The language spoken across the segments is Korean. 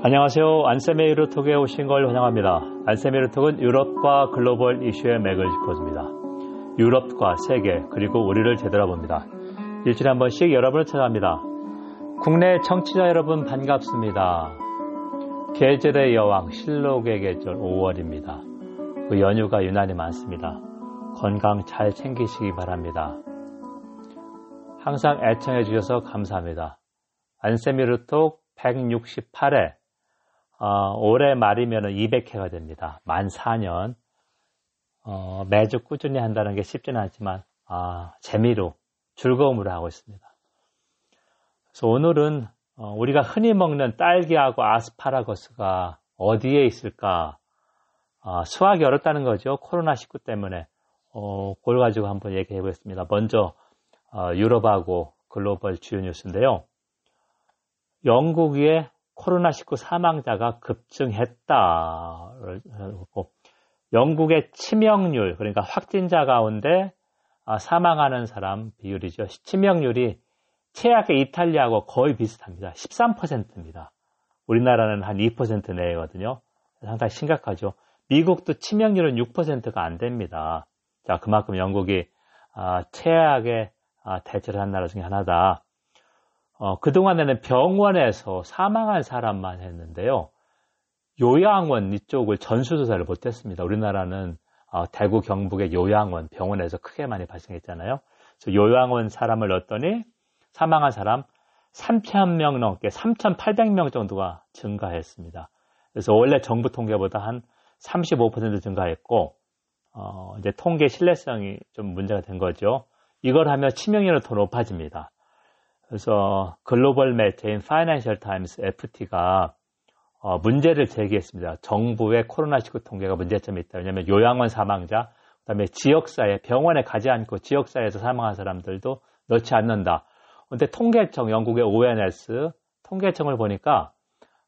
안녕하세요. 안세미 유로톡에 오신 걸 환영합니다. 안세미 유로톡은 유럽과 글로벌 이슈의 맥을 짚어줍니다. 유럽과 세계 그리고 우리를 되돌아 봅니다. 일주일에 한 번씩 여러분을 찾아갑니다. 국내 청취자 여러분 반갑습니다. 계절의 여왕 실록의 계절 5월입니다. 그 연휴가 유난히 많습니다. 건강 잘 챙기시기 바랍니다. 항상 애청해 주셔서 감사합니다. 안세미루톡 168회 어, 올해 말이면 200회가 됩니다. 만 4년 어, 매주 꾸준히 한다는 게 쉽지는 않지만 아, 재미로 즐거움으로 하고 있습니다. 그래서 오늘은 어, 우리가 흔히 먹는 딸기하고 아스파라거스가 어디에 있을까 아, 수학이 어렵다는 거죠. 코로나19 때문에 어, 그걸 가지고 한번 얘기해 보겠습니다. 먼저 어, 유럽하고 글로벌 주요 뉴스인데요. 영국의 코로나19 사망자가 급증했다. 영국의 치명률, 그러니까 확진자 가운데 아, 사망하는 사람 비율이죠. 치명률이 최악의 이탈리아하고 거의 비슷합니다. 13%입니다. 우리나라는 한 2% 내거든요. 상당히 심각하죠. 미국도 치명률은 6%가 안 됩니다. 자, 그만큼 영국이 아, 최악의 아, 대처를 한 나라 중에 하나다. 어, 그동안에는 병원에서 사망한 사람만 했는데요. 요양원 이쪽을 전수조사를 못했습니다. 우리나라는 어, 대구 경북의 요양원 병원에서 크게 많이 발생했잖아요. 그래서 요양원 사람을 넣었더니 사망한 사람 3,000명 넘게 3,800명 정도가 증가했습니다. 그래서 원래 정부 통계보다 한 35% 증가했고 어, 이제 통계 신뢰성이 좀 문제가 된 거죠. 이걸 하면 치명률은 더 높아집니다. 그래서 글로벌 매체인 파이낸셜 타임스 FT가 어, 문제를 제기했습니다. 정부의 코로나19 통계가 문제점이 있다. 왜냐하면 요양원 사망자, 그다음에 지역사회 병원에 가지 않고 지역사회에서 사망한 사람들도 넣지 않는다. 근데 통계청 영국의 ONS 통계청을 보니까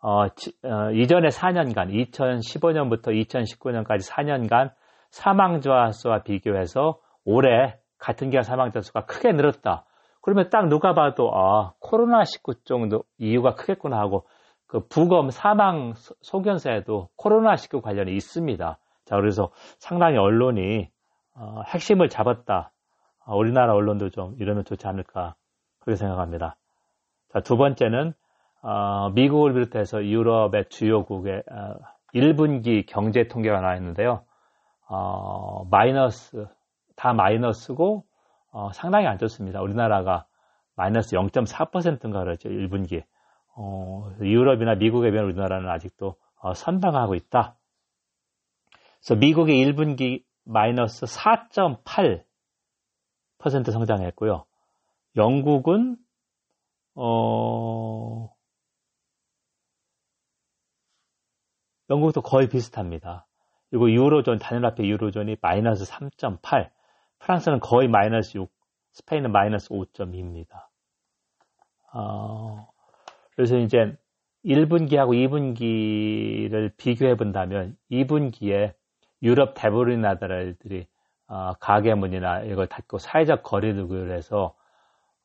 어, 지, 어, 이전에 4년간 2015년부터 2019년까지 4년간 사망자 수와 비교해서 올해 같은 기간 사망자 수가 크게 늘었다. 그러면 딱 누가 봐도 아 코로나19 정도 이유가 크겠구나 하고 그 부검 사망 소견서에도 코로나19 관련이 있습니다. 자 그래서 상당히 언론이 어, 핵심을 잡았다. 어, 우리나라 언론도 좀 이러면 좋지 않을까 그렇게 생각합니다. 자 두 번째는 어, 미국을 비롯해서 유럽의 주요국의 1분기 어, 경제 통계가 나와 있는데요. 어, 마이너스 다 마이너스고 어, 상당히 안 좋습니다. 우리나라가 마이너스 0.4%인가 그러죠. 1분기에. 어, 유럽이나 미국에 비하면 우리나라는 아직도 어, 선방하고 있다. 그래서 미국의 1분기 마이너스 4.8% 성장했고요. 영국은 어, 영국도 거의 비슷합니다. 그리고 유로존 단일 화폐 유로존이 마이너스 3.8, 프랑스는 거의 마이너스 6, 스페인은 마이너스 5.2입니다. 어, 그래서 이제 1분기하고 2분기를 비교해 본다면 2분기에 유럽 대부분 나라들이 어, 가게문이나 이걸 닫고 사회적 거리두기를 해서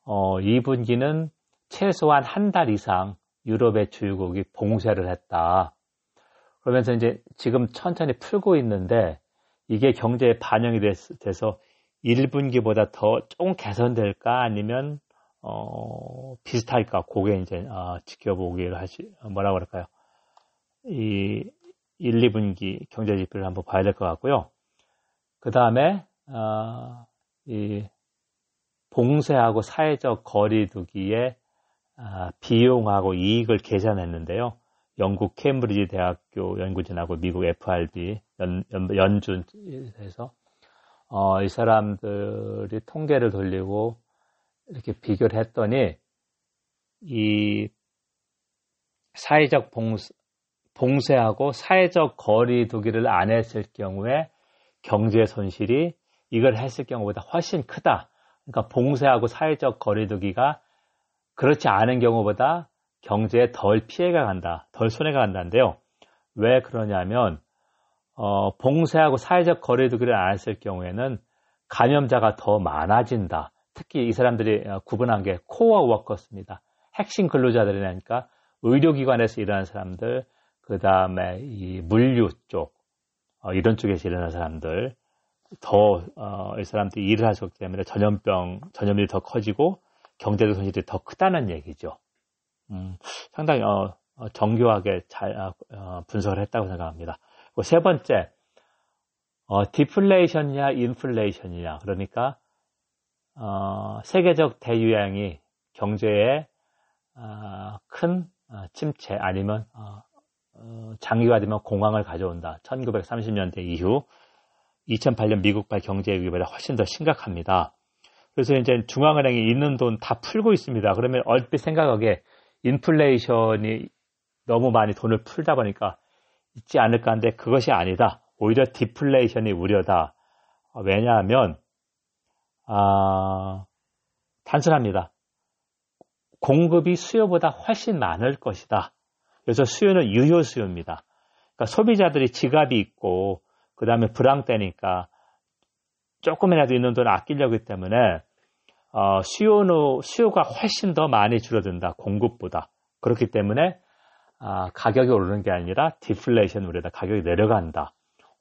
어, 2분기는 최소한 한 달 이상 유럽의 주요국이 봉쇄를 했다. 그러면서 이제 지금 천천히 풀고 있는데 이게 경제에 반영이 돼서 1분기보다 더 조금 개선될까 아니면 어, 비슷할까 그게 이제 어, 지켜보기를 하시 뭐라고 그럴까요? 이 1, 2분기 경제 지표를 한번 봐야 될 것 같고요. 그 다음에 어, 이 봉쇄하고 사회적 거리두기에 아, 비용하고 이익을 계산했는데요. 영국 케임브리지 대학교 연구진하고 미국 FRB 연, 연, 연준에서 어, 이 사람들이 통계를 돌리고 이렇게 비교를 했더니 이 사회적 봉쇄, 봉쇄하고 사회적 거리 두기를 안 했을 경우에 경제 손실이 이걸 했을 경우보다 훨씬 크다. 그러니까 봉쇄하고 사회적 거리 두기가 그렇지 않은 경우보다 경제에 덜 피해가 간다, 덜 손해가 간다는데요. 왜 그러냐면 어, 봉쇄하고 사회적 거리두기를 안 했을 경우에는 감염자가 더 많아진다. 특히 이 사람들이 어, 구분한 게 core workers입니다. 핵심 근로자들이니까 의료기관에서 일하는 사람들, 그 다음에 이 물류 쪽, 어, 이런 쪽에서 일하는 사람들, 더, 어, 이 사람들이 일을 하셨기 때문에 전염병, 전염률이 더 커지고 경제적 손실이 더 크다는 얘기죠. 음, 상당히, 어, 어 정교하게 잘, 어, 어, 분석을 했다고 생각합니다. 세 번째, 어, 디플레이션이냐, 인플레이션이냐. 그러니까, 어, 세계적 대유행이 경제에 어, 큰 어, 침체 아니면 어, 어, 장기화되면 공황을 가져온다. 1930년대 이후 2008년 미국발 경제 위기보다 훨씬 더 심각합니다. 그래서 이제 중앙은행이 있는 돈 다 풀고 있습니다. 그러면 얼핏 생각하기에 인플레이션이 너무 많이 돈을 풀다 보니까 있지 않을까 하는데 그것이 아니다. 오히려 디플레이션이 우려다. 왜냐하면 아, 단순합니다. 공급이 수요보다 훨씬 많을 것이다. 그래서 수요는 유효 수요입니다. 그러니까 소비자들이 지갑이 있고 그 다음에 불황때니까 조금이라도 있는 돈을 아끼려고 하기 때문에 어, 수요는 수요가 훨씬 더 많이 줄어든다 공급보다 그렇기 때문에 아, 가격이 오르는 게 아니라 디플레이션 우려다 가격이 내려간다.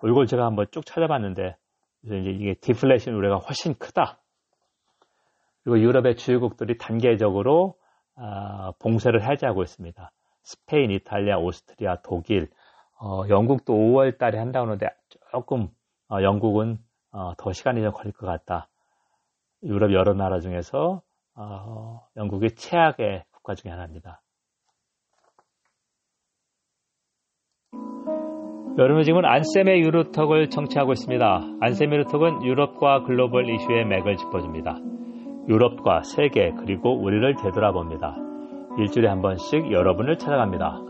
이걸 제가 한번 쭉 찾아봤는데 이제 이게 디플레이션 우려가 훨씬 크다. 그리고 유럽의 주요국들이 단계적으로 아, 봉쇄를 해제하고 있습니다. 스페인, 이탈리아, 오스트리아, 독일, 어, 영국도 5월 달에 한다고 하는데 조금 어, 영국은 어, 더 시간이 좀 걸릴 것 같다. 유럽 여러 나라 중에서 어, 영국이 최악의 국가 중에 하나입니다. 여러분 지금은 안쌤의 유로톡을 청취하고 있습니다. 안쌤의 유로톡은 유럽과 글로벌 이슈의 맥을 짚어줍니다. 유럽과 세계 그리고 우리를 되돌아봅니다. 일주일에 한 번씩 여러분을 찾아갑니다.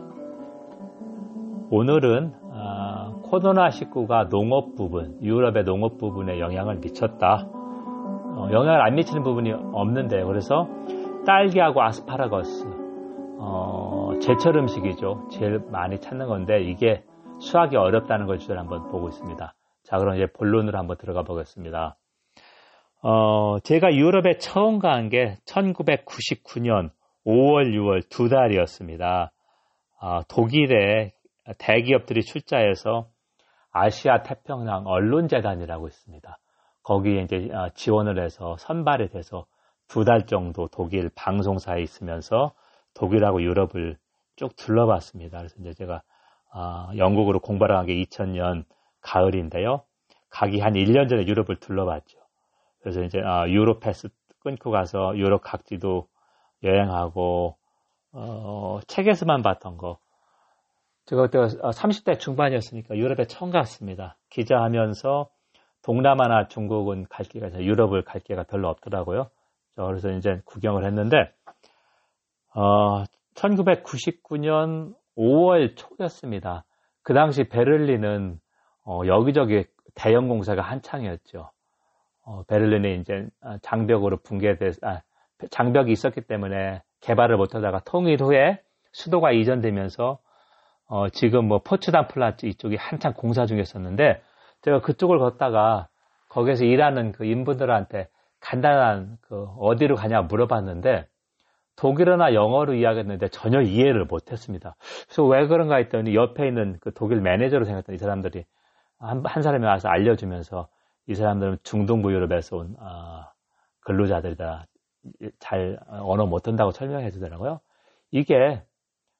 오늘은 아, 코로나19가 농업 부분, 유럽의 농업 부분에 영향을 미쳤다. 어, 영향을 안 미치는 부분이 없는데 그래서 딸기하고 아스파라거스 어, 제철 음식이죠. 제일 많이 찾는 건데 이게 수학이 어렵다는 걸 주제로 한번 보고 있습니다. 자, 그럼 이제 본론으로 한번 들어가 보겠습니다. 어, 제가 유럽에 처음 간 게 1999년 5월, 6월 두 달이었습니다. 어, 독일에 대기업들이 출자해서 아시아 태평양 언론재단이라고 있습니다. 거기에 이제 어, 지원을 해서 선발이 돼서 두 달 정도 독일 방송사에 있으면서 독일하고 유럽을 쭉 둘러봤습니다. 그래서 이제 제가 어, 영국으로 공부하러 간 게 2000년 가을인데요. 가기 한 1년 전에 유럽을 둘러봤죠. 그래서 이제 어, 유로 패스 끊고 가서 유럽 각지도 여행하고 어, 책에서만 봤던 거. 제가 그때 30대 중반이었으니까 유럽에 처음 갔습니다. 기자하면서 동남아나 중국은 갈 기가 유럽을 갈 기가 별로 없더라고요. 그래서 이제 구경을 했는데 어, 1999년 5월 초였습니다. 그 당시 베를린은 어, 여기저기 대형 공사가 한창이었죠. 어, 베를린이 이제 장벽으로 붕괴돼 아, 장벽이 있었기 때문에 개발을 못하다가 통일 후에 수도가 이전되면서 어, 지금 뭐 포츠담 플라츠 이쪽이 한창 공사 중이었었는데 제가 그쪽을 걷다가 거기서 일하는 그 인부들한테 간단한 그 어디로 가냐 물어봤는데 독일어나 영어로 이야기했는데 전혀 이해를 못했습니다. 그래서 왜 그런가 했더니 옆에 있는 그 독일 매니저로 생각했던 이 사람들이 한, 한 사람이 와서 알려주면서 이 사람들은 중동부 유럽에서 온 어, 근로자들이다. 잘 언어 못한다고 설명해 주더라고요. 이게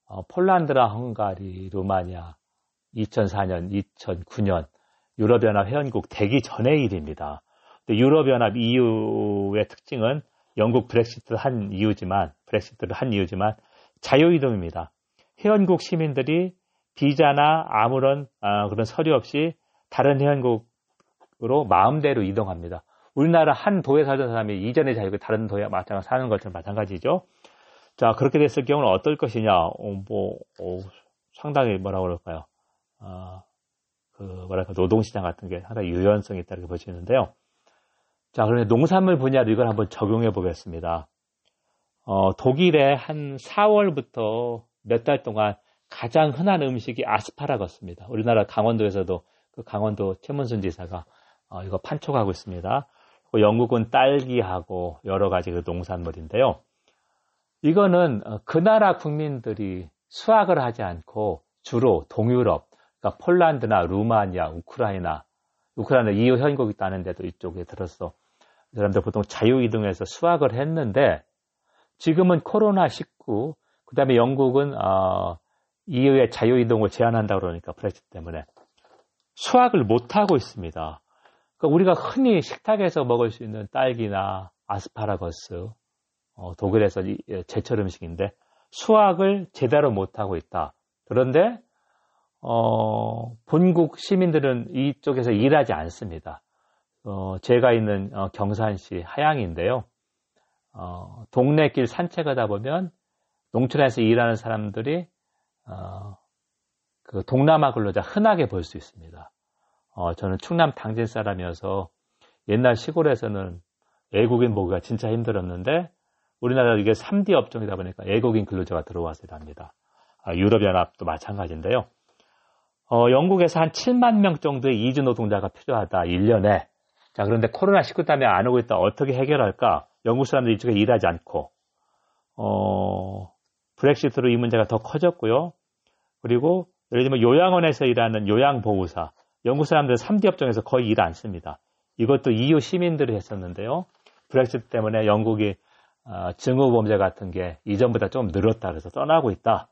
어, 폴란드나 헝가리, 루마니아 2004년, 2009년 유럽연합 회원국 되기 전의 일입니다. 유럽연합 EU의 특징은 영국 브렉시트를 한 이유지만 브렉시트를 한 이유지만 자유이동입니다. 회원국 시민들이 비자나 아무런 어, 그런 서류 없이 다른 회원국으로 마음대로 이동합니다. 우리나라 한 도에 살던 사람이 이전에 자유고 다른 도에 마찬가지 사는 것처럼 마찬가지죠. 자 그렇게 됐을 경우는 어떨 것이냐? 어, 뭐 어, 상당히 뭐라 그럴까요? 어, 그 뭐랄까 노동시장 같은 게 상당히 유연성이 있다 이렇게 보시는데요. 자, 그러면 농산물 분야로 이걸 한번 적용해 보겠습니다. 어, 독일의 한 4월부터 몇 달 동안 가장 흔한 음식이 아스파라거스입니다. 우리나라 강원도에서도 그 강원도 최문순 지사가 어, 이거 판촉하고 있습니다. 영국은 딸기하고 여러 가지 그 농산물인데요. 이거는 어, 그 나라 국민들이 수학을 하지 않고 주로 동유럽, 그러니까 폴란드나 루마니아, 우크라이나, 우크라이나 EU 현국이 있다는 데도 이쪽에 들었어. 사람들 보통 자유 이동해서 수학을 했는데 지금은 코로나19, 그 다음에 영국은 어, EU의 자유이동을 제한한다 그러니까 브렉시트 때문에 수확을 못하고 있습니다. 그러니까 우리가 흔히 식탁에서 먹을 수 있는 딸기나 아스파라거스, 어, 독일에서 예, 제철 음식인데 수확을 제대로 못하고 있다. 그런데 어, 본국 시민들은 이쪽에서 일하지 않습니다. 어, 제가 있는 어, 경산시 하양인데요. 어, 동네 길 산책하다 보면 농촌에서 일하는 사람들이 어, 그 동남아 근로자 흔하게 볼 수 있습니다. 어, 저는 충남 당진 사람이어서 옛날 시골에서는 외국인 보기가 진짜 힘들었는데 우리나라 이게 3D 업종이다 보니까 외국인 근로자가 들어와서 일합니다. 아, 유럽연합도 마찬가지인데요. 어, 영국에서 한 7만 명 정도의 이주 노동자가 필요하다. 1년에. 자, 그런데 코로나19 때문에 안 오고 있다. 어떻게 해결할까? 영국 사람들이 일하지 않고, 어, 브렉시트로 이 문제가 더 커졌고요. 그리고 예를 들면 요양원에서 일하는 요양보호사, 영국 사람들 3D 업종에서 거의 일 안 씁니다. 이것도 EU 시민들이 했었는데요. 브렉시트 때문에 영국이 어, 증오범죄 같은 게 이전보다 좀 늘었다 그래서 떠나고 있다.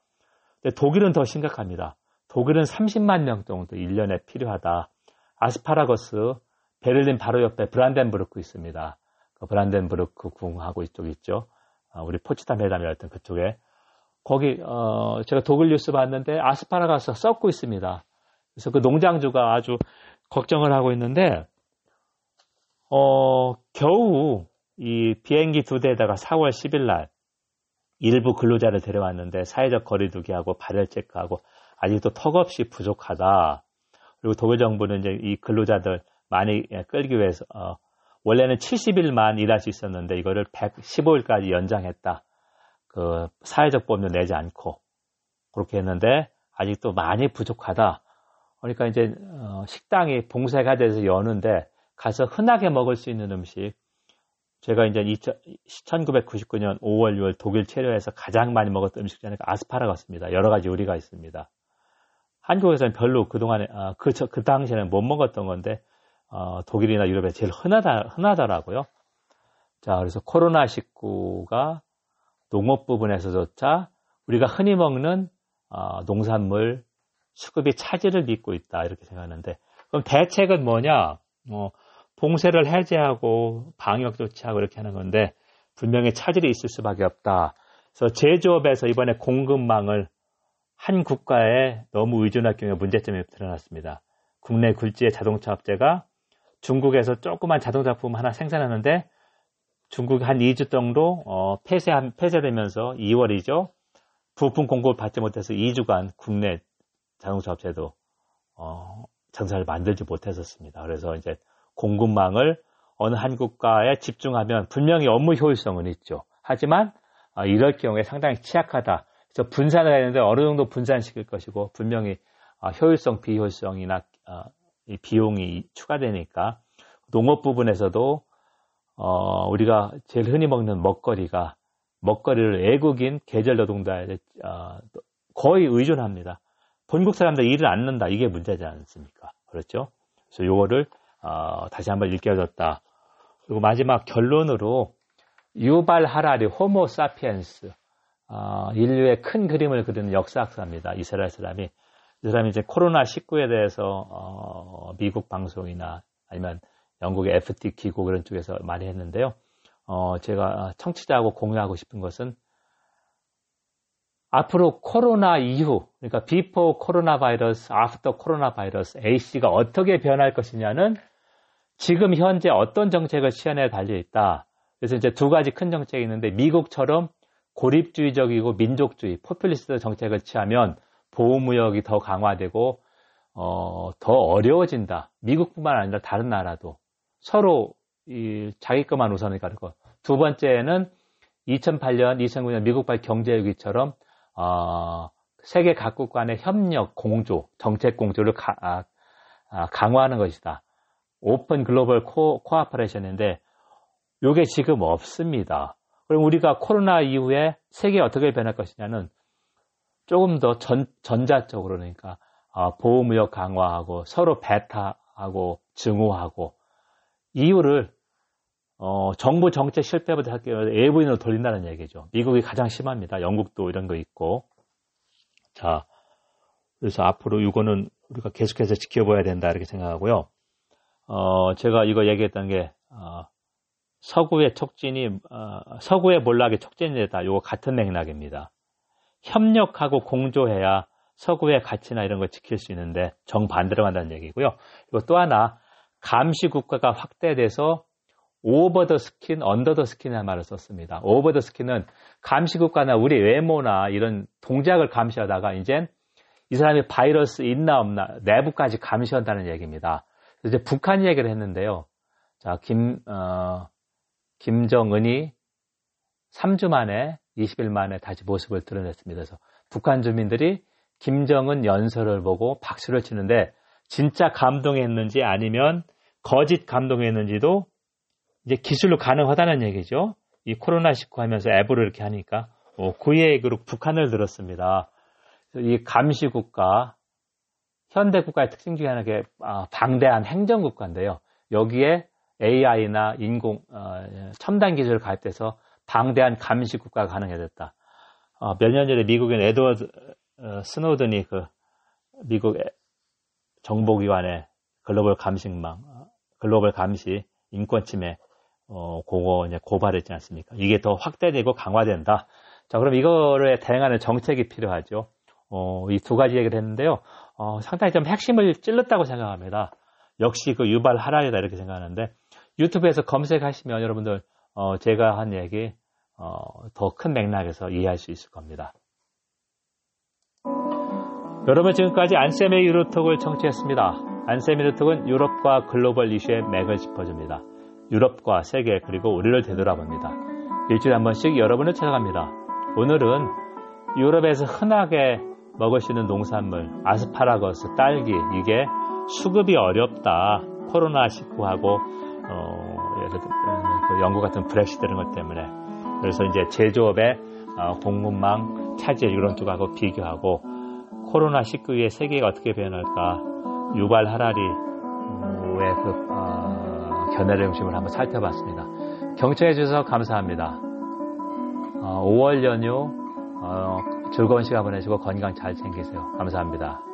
근데 독일은 더 심각합니다. 독일은 30만 명 정도 1년에 필요하다. 아스파라거스, 베를린 바로 옆에 브란덴부르크 있습니다. 그 브란덴부르크 궁하고 이쪽 있죠. 어, 우리 포츠담 회담이었던 그쪽에 거기 어, 제가 독일 뉴스 봤는데 아스파라가스 썩고 있습니다. 그래서 그 농장주가 아주 걱정을 하고 있는데 어, 겨우 이 비행기 두 대에다가 4월 10일 날 일부 근로자를 데려왔는데 사회적 거리두기하고 발열 체크하고 아직도 턱없이 부족하다. 그리고 독일 정부는 이제 이 근로자들 많이 끌기 위해서 어, 원래는 70일만 일할 수 있었는데 이거를 115일까지 연장했다. 그 사회적 보험도 내지 않고 그렇게 했는데 아직도 많이 부족하다. 그러니까 이제 어, 식당이 봉쇄가 돼서 여는데 가서 흔하게 먹을 수 있는 음식 제가 이제 1999년 5월, 6월 독일 체류에서 가장 많이 먹었던 음식 중에 아스파라거스입니다. 여러 가지 요리가 있습니다. 한국에서는 별로 그동안에, 아, 그, 저, 그 당시에는 못 먹었던 건데, 어, 독일이나 유럽에 제일 흔하다, 흔하더라고요. 자, 그래서 코로나19가 농업 부분에서조차 우리가 흔히 먹는 어, 농산물 수급이 차질을 빚고 있다 이렇게 생각하는데 그럼 대책은 뭐냐? 뭐 봉쇄를 해제하고 방역 조치하고 이렇게 하는 건데 분명히 차질이 있을 수밖에 없다. 그래서 제조업에서 이번에 공급망을 한 국가에 너무 의존할 경우에 문제점이 드러났습니다. 국내 굴지의 자동차 업체가 중국에서 조그만 자동차 부품 하나 생산하는데 중국이 한 2주 정도 어, 폐쇄 폐쇄되면서 2월이죠. 부품 공급을 받지 못해서 2주간 국내 자동차 업체도 어, 전사를 만들지 못했었습니다. 그래서 이제 공급망을 어느 한 국가에 집중하면 분명히 업무 효율성은 있죠. 하지만 어, 이럴 경우에 상당히 취약하다. 그래서 분산을 했는데 어느 정도 분산시킬 것이고 분명히 어, 효율성, 비효율성이나 어, 비용이 추가되니까 농업 부분에서도 어, 우리가 제일 흔히 먹는 먹거리가 먹거리를 외국인 계절 노동자에 어, 거의 의존합니다. 본국 사람들 일을 안 는다. 이게 문제지 않습니까? 그렇죠? 그래서 요거를 어, 다시 한번 일깨워줬다. 그리고 마지막 결론으로 유발 하라리 호모 사피엔스 어, 인류의 큰 그림을 그리는 역사학자입니다. 이스라엘 사람이 이 사람이 이제 코로나 19에 대해서 어, 미국 방송이나 아니면 영국의 FT 기고 그런 쪽에서 많이 했는데요. 어, 제가 청취자하고 공유하고 싶은 것은 앞으로 코로나 이후, 그러니까 before 코로나 바이러스, after 코로나 바이러스, A씨가 어떻게 변할 것이냐는 지금 현재 어떤 정책을 시연에 달려 있다. 그래서 이제 두 가지 큰 정책이 있는데 미국처럼 고립주의적이고 민족주의, 포퓰리스트 정책을 취하면 보호무역이 더 강화되고 어, 더 어려워진다. 미국뿐만 아니라 다른 나라도 서로 이 자기 것만 우선을 가르고 두 번째는 2008년, 2009년 미국발 경제위기처럼 어, 세계 각국 간의 협력 공조, 정책 공조를 가, 아, 아, 강화하는 것이다. open global co, cooperation인데 이게 지금 없습니다. 그럼 우리가 코로나 이후에 세계 어떻게 변할 것이냐는 조금 더 전, 전자 쪽으로 그러니까 어, 보호무역 강화하고 서로 배타하고 증오하고 이유를 어, 정부 정책 실패부터 할게요. 외부인으로 돌린다는 얘기죠. 미국이 가장 심합니다. 영국도 이런 거 있고. 자, 그래서 앞으로 이거는 우리가 계속해서 지켜봐야 된다 이렇게 생각하고요. 어, 제가 이거 얘기했던 게 어, 서구의 촉진이 어, 서구의 몰락의 촉진이다. 이거 같은 맥락입니다. 협력하고 공조해야 서구의 가치나 이런 걸 지킬 수 있는데 정반대로 간다는 얘기고요. 그리고 또 하나 감시 국가가 확대돼서 over the skin, under the skin이라는 말을 썼습니다. over the skin은 감시 국가나 우리 외모나 이런 동작을 감시하다가 이제 이 사람이 바이러스 있나 없나 내부까지 감시한다는 얘기입니다. 이제 북한 얘기를 했는데요. 자, 김, 어, 김정은이 3주 만에 20일 만에 다시 모습을 드러냈습니다. 그래서 북한 주민들이 김정은 연설을 보고 박수를 치는데 진짜 감동했는지 아니면 거짓 감동했는지도 이제 기술로 가능하다는 얘기죠. 이 코로나19 하면서 앱으로 이렇게 하니까 어, 그얘기로 북한을 들었습니다. 이 감시국가, 현대국가의 특징 중에 하나가 아, 방대한 행정국가인데요. 여기에 AI나 인공 어, 첨단 기술을 가입돼서 방대한 감시 국가가 가능해졌다. 어, 몇년 전에 미국인 에드워드 어, 스노든이 그 미국 정보기관의 글로벌 감식망, 글로벌 감시, 인권 침해, 어, 그거 이제 고발했지 않습니까? 이게 더 확대되고 강화된다. 자, 그럼 이거를 대응하는 정책이 필요하죠. 어, 이 두 가지 얘기를 했는데요. 어, 상당히 좀 핵심을 찔렀다고 생각합니다. 역시 그 유발 하라이다 이렇게 생각하는데 유튜브에서 검색하시면 여러분들 어, 제가 한 얘기 어, 더 큰 맥락에서 이해할 수 있을 겁니다. 여러분 지금까지 안쌤의 유로톡을 청취했습니다. 안쌤의 유로톡은 유럽과 글로벌 이슈의 맥을 짚어줍니다. 유럽과 세계 그리고 우리를 되돌아봅니다. 일주일에 한 번씩 여러분을 찾아갑니다. 오늘은 유럽에서 흔하게 먹을 수 있는 농산물 아스파라거스, 딸기 이게 수급이 어렵다. 코로나 19하고 어, 예를 들어 그 영국 같은 브렉시트 이런 것 때문에 그래서 이제 제조업의 어, 공급망 차질 이런 쪽하고 비교하고 코로나 19 의 세계가 어떻게 변할까 유발 하라리의 그 어, 견해를 중심으로 한번 살펴봤습니다. 경청해 주셔서 감사합니다. 어, 5월 연휴 어, 즐거운 시간 보내시고 건강 잘 챙기세요. 감사합니다.